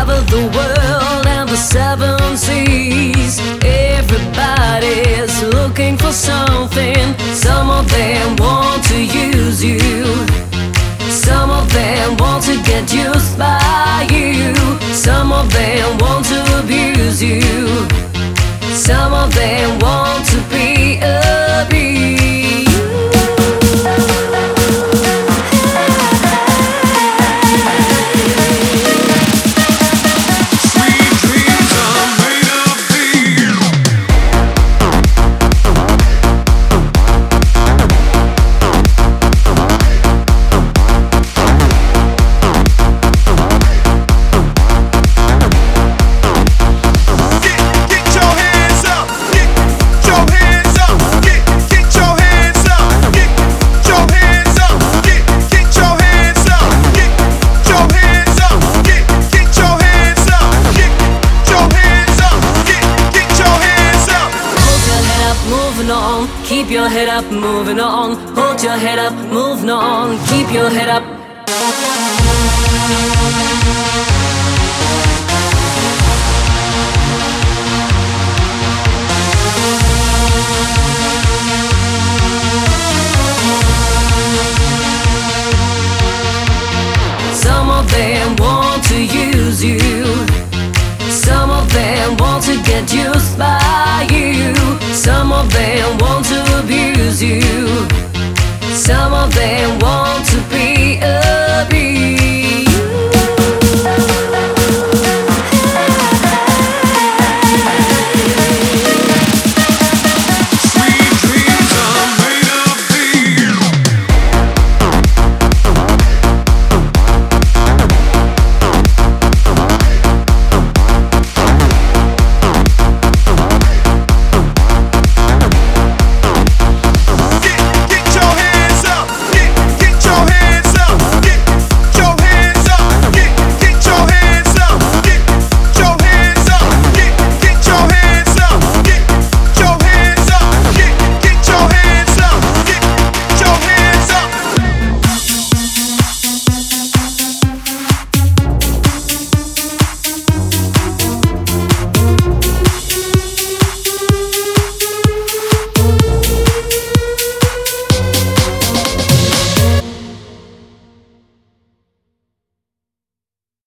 travel the world and the seven seas. Everybody's looking for something. Some of them want to use you. Some of them want to get used by you. Some of them want to abuse you. Some of them moving on. Keep your head up, moving on. Hold your head up, moving on. Keep your head up. Some of them want to use you. Some of them want to get used by. Some of them want to abuse you. Some of them